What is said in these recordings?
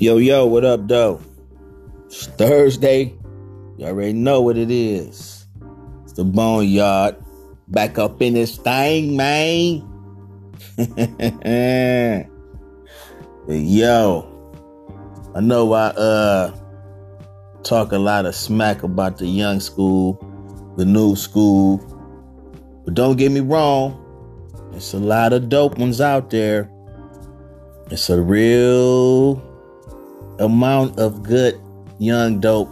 Yo, yo, what up, though? It's Thursday. You already know what it is. It's the Boneyard. Back up in this thing, man. yo, I know I uh talk a lot of smack about the young school, the new school. But don't get me wrong, there's a lot of dope ones out there. It's a real amount of good young dope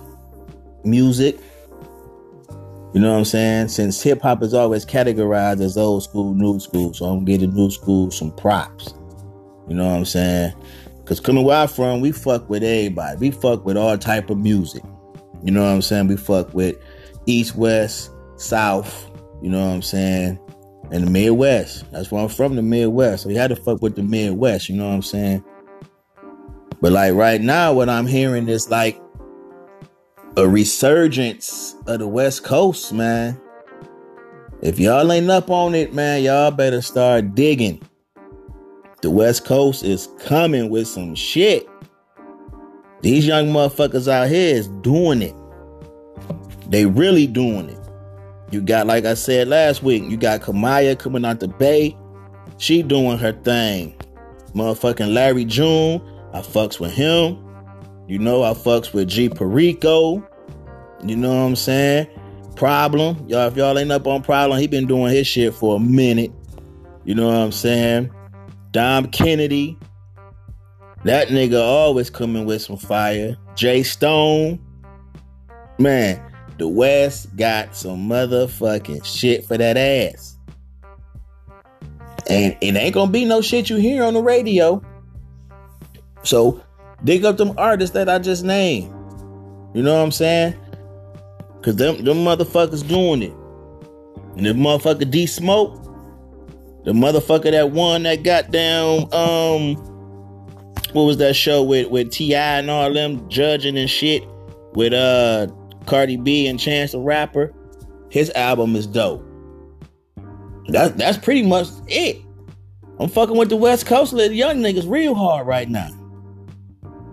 music. You know what I'm saying? Since hip hop is always categorized as old school, new school, so I'm getting new school some props. You know what I'm saying? Cause coming where I'm from, we fuck with everybody. We fuck with all type of music. You know what I'm saying? We fuck with East, West, South. You know what I'm saying? And the Midwest. That's where I'm from, the Midwest. So we had to fuck with the Midwest. You know what I'm saying? But like right now, what I'm hearing is like a resurgence of the West Coast, man. If y'all ain't up on it, man, y'all better start digging. The West Coast is coming with some shit. These young motherfuckers out here is doing it. They really doing it. You got, like I said last week, you got Kamaiyah coming out the Bay. She doing her thing. Motherfucking Larry June, I fucks with him. You know, I fucks with G Perico. You know what I'm saying? Problem. Y'all, if y'all ain't up on problem, he been doing his shit for a minute. You know what I'm saying? Dom Kennedy. That nigga always coming with some fire. Jay Stone. Man, the West got some motherfucking shit for that ass. And it ain't gonna be no shit you hear on the radio. So dig up them artists that I just named. You know what I'm saying? Cause them them motherfuckers doing it. And if motherfucker D Smoke, the motherfucker that won that goddamn um what was that show with with T.I. and all them judging and shit with uh Cardi B and Chance the Rapper, his album is dope. That's that's pretty much it. I'm fucking with the West Coast little young niggas real hard right now.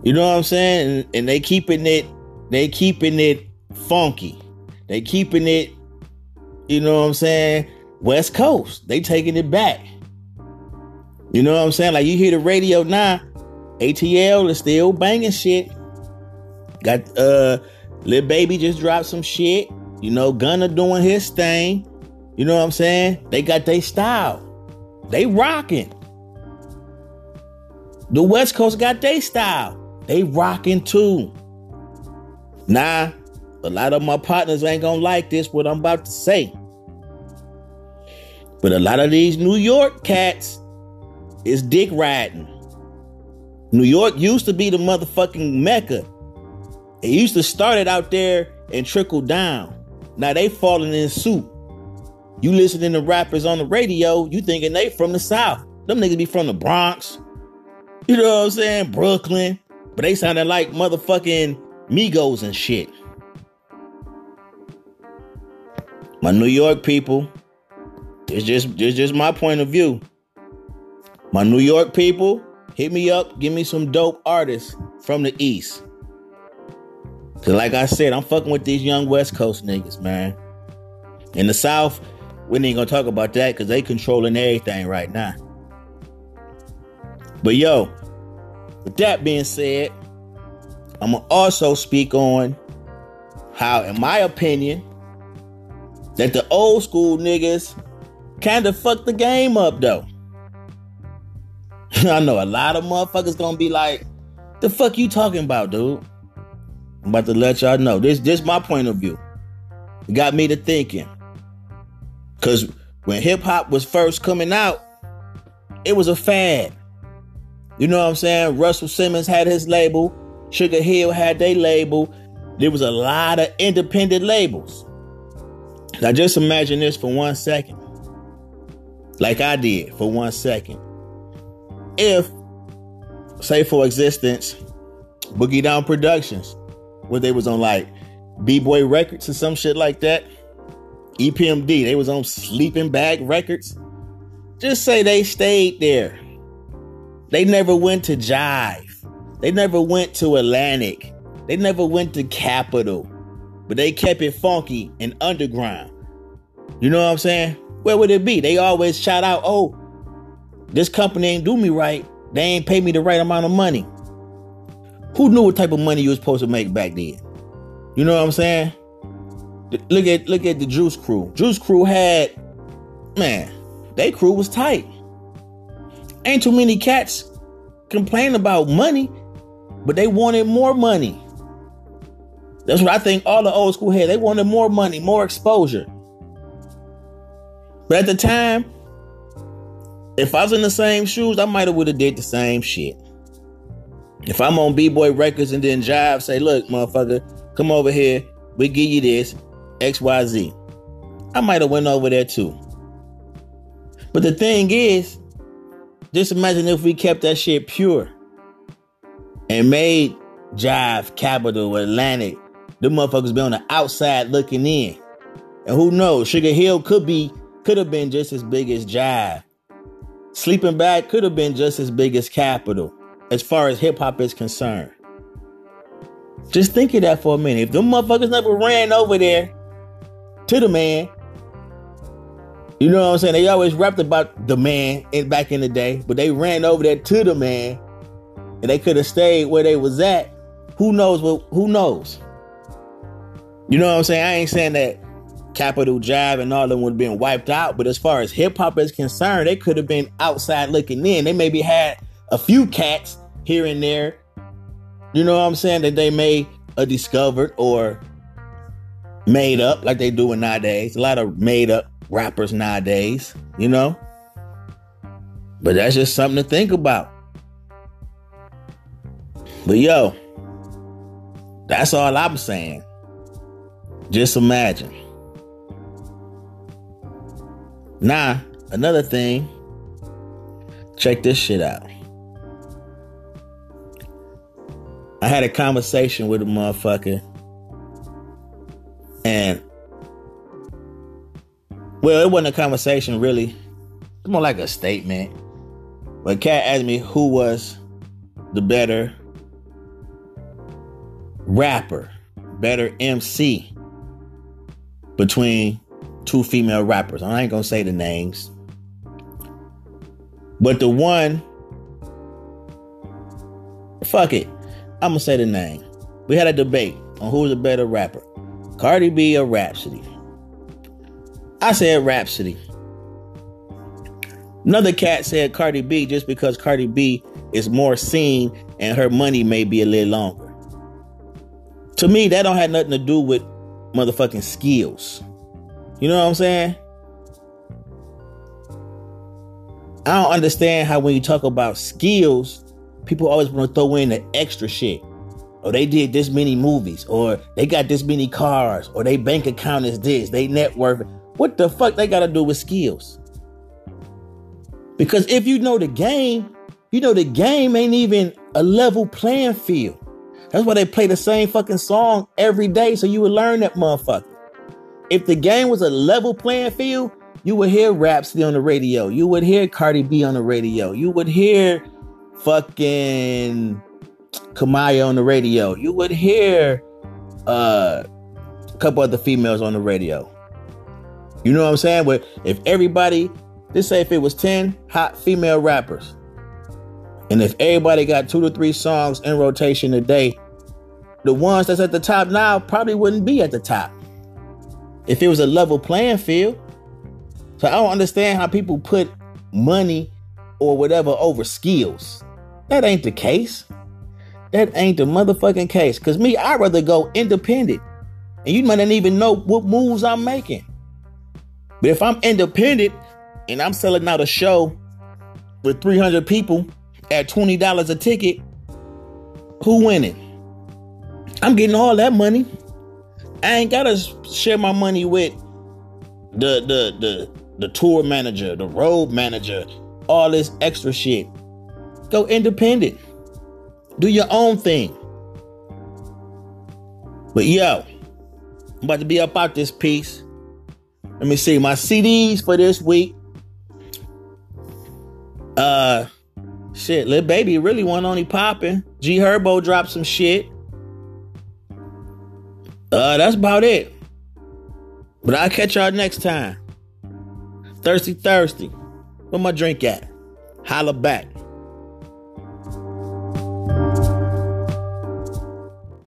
You know what I'm saying? And, and they keeping it, they keeping it funky. They keeping it, you know what I'm saying? West Coast. They taking it back. You know what I'm saying? Like you hear the radio now, ATL is still banging shit. Got uh Lil Baby just dropped some shit. You know, Gunna doing his thing. You know what I'm saying? They got their style. They rocking. The West Coast got their style. They rocking too. Nah, a lot of my partners ain't gonna like this, what I'm about to say. But a lot of these New York cats is dick riding. New York used to be the motherfucking Mecca. It used to start it out there and trickle down. Now they falling in suit. You listening to rappers on the radio, you thinking they from the South. Them niggas be from the Bronx. You know what I'm saying? Brooklyn. But they sounded like motherfucking Migos and shit. My New York people, it's just it's just my point of view. My New York people, hit me up, give me some dope artists from the East. Cause like I said, I'm fucking with these young West Coast niggas, man. In the South, we ain't gonna talk about that because they controlling everything right now. But yo, with that being said, I'm gonna also speak on how, in my opinion, that the old school niggas kind of fucked the game up though. I know a lot of motherfuckers gonna be like, the fuck you talking about, dude? I'm about to let y'all know. This this my point of view. It got me to thinking. Cause when hip hop was first coming out, it was a fad. You know what I'm saying? Russell Simmons had his label, Sugar Hill had their label. There was a lot of independent labels. Now just imagine this for one second. Like I did for one second. If, say for existence, Boogie Down Productions, where they was on like B-Boy Records or some shit like that, EPMD, they was on Sleeping Bag Records. Just say they stayed there. They never went to Jive. They never went to Atlantic. They never went to Capitol. But they kept it funky and underground. You know what I'm saying? Where would it be? They always shout out, oh, this company ain't do me right. They ain't pay me the right amount of money. Who knew what type of money you was supposed to make back then? You know what I'm saying? Look at look at the Juice Crew. Juice Crew had man, they crew was tight. Ain't too many cats complain about money, but they wanted more money. That's what I think all the old school had. They wanted more money, more exposure. But at the time, if I was in the same shoes, I might have would have did the same shit. If I'm on B-Boy Records and then Jive say, look, motherfucker, come over here, we give you this, XYZ. I might have went over there too. But the thing is, just imagine if we kept that shit pure and made Jive, Capitol, Atlantic, the motherfuckers be on the outside looking in. And who knows, Sugar Hill could be, could have been just as big as Jive. Sleeping Bag could have been just as big as Capitol, as far as hip hop is concerned. Just think of that for a minute. If them motherfuckers never ran over there to the man, you know what I'm saying? They always rapped about the man in back in the day, but they ran over there to the man, and they could have stayed where they was at. Who knows what? Who knows? You know what I'm saying? I ain't saying that Capitol Jive and all of them would have been wiped out, but as far as hip hop is concerned, they could have been outside looking in. They maybe had a few cats here and there. You know what I'm saying? That they may have discovered or made up like they doing nowadays. A lot of made up rappers nowadays, you know? But that's just something to think about. But yo, that's all I'm saying. Just imagine. Now, another thing, check this shit out. I had a conversation with a motherfucker, well, it wasn't a conversation really. It's more like a statement. But Cat asked me who was the better rapper, better MC between two female rappers. I ain't gonna say the names. But the one, fuck it, I'm gonna say the name. We had a debate on who's a better rapper, Cardi B or Rapsody. I said Rapsody. Another cat said Cardi B just because Cardi B is more seen and her money may be a little longer. To me, that don't have nothing to do with motherfucking skills. You know what I'm saying? I don't understand how when you talk about skills, people always want to throw in the extra shit. Or they did this many movies, or they got this many cars, or they bank account is this, they net worth. What the fuck they got to do with skills? Because if you know the game, you know the game ain't even a level playing field. That's why they play the same fucking song every day so you would learn that motherfucker. If the game was a level playing field, you would hear Rapsody on the radio. You would hear Cardi B on the radio. You would hear fucking Kamaiyah on the radio. You would hear uh, a couple other females on the radio. You know what I'm saying? But if everybody, let's say if it was 10 hot female rappers, and if everybody got two to three songs in rotation a day, the ones that's at the top now probably wouldn't be at the top if it was a level playing field. So I don't understand how people put money or whatever over skills. That ain't the case. That ain't the motherfucking case. Cause me, I'd rather go independent. And you might not even know what moves I'm making. But if I'm independent and I'm selling out a show with 300 people at $20 a ticket, who winning? I'm getting all that money. I ain't gotta share my money with the the the the tour manager, the road manager, all this extra shit. Go independent. Do your own thing. But yo, I'm about to be up out this piece. Let me see my CDs for this week. Uh Shit, Lil Baby really wasn't only popping. G Herbo dropped some shit. Uh, that's about it. But I'll catch y'all next time. Thirsty, thirsty. Where my drink at? Holla back.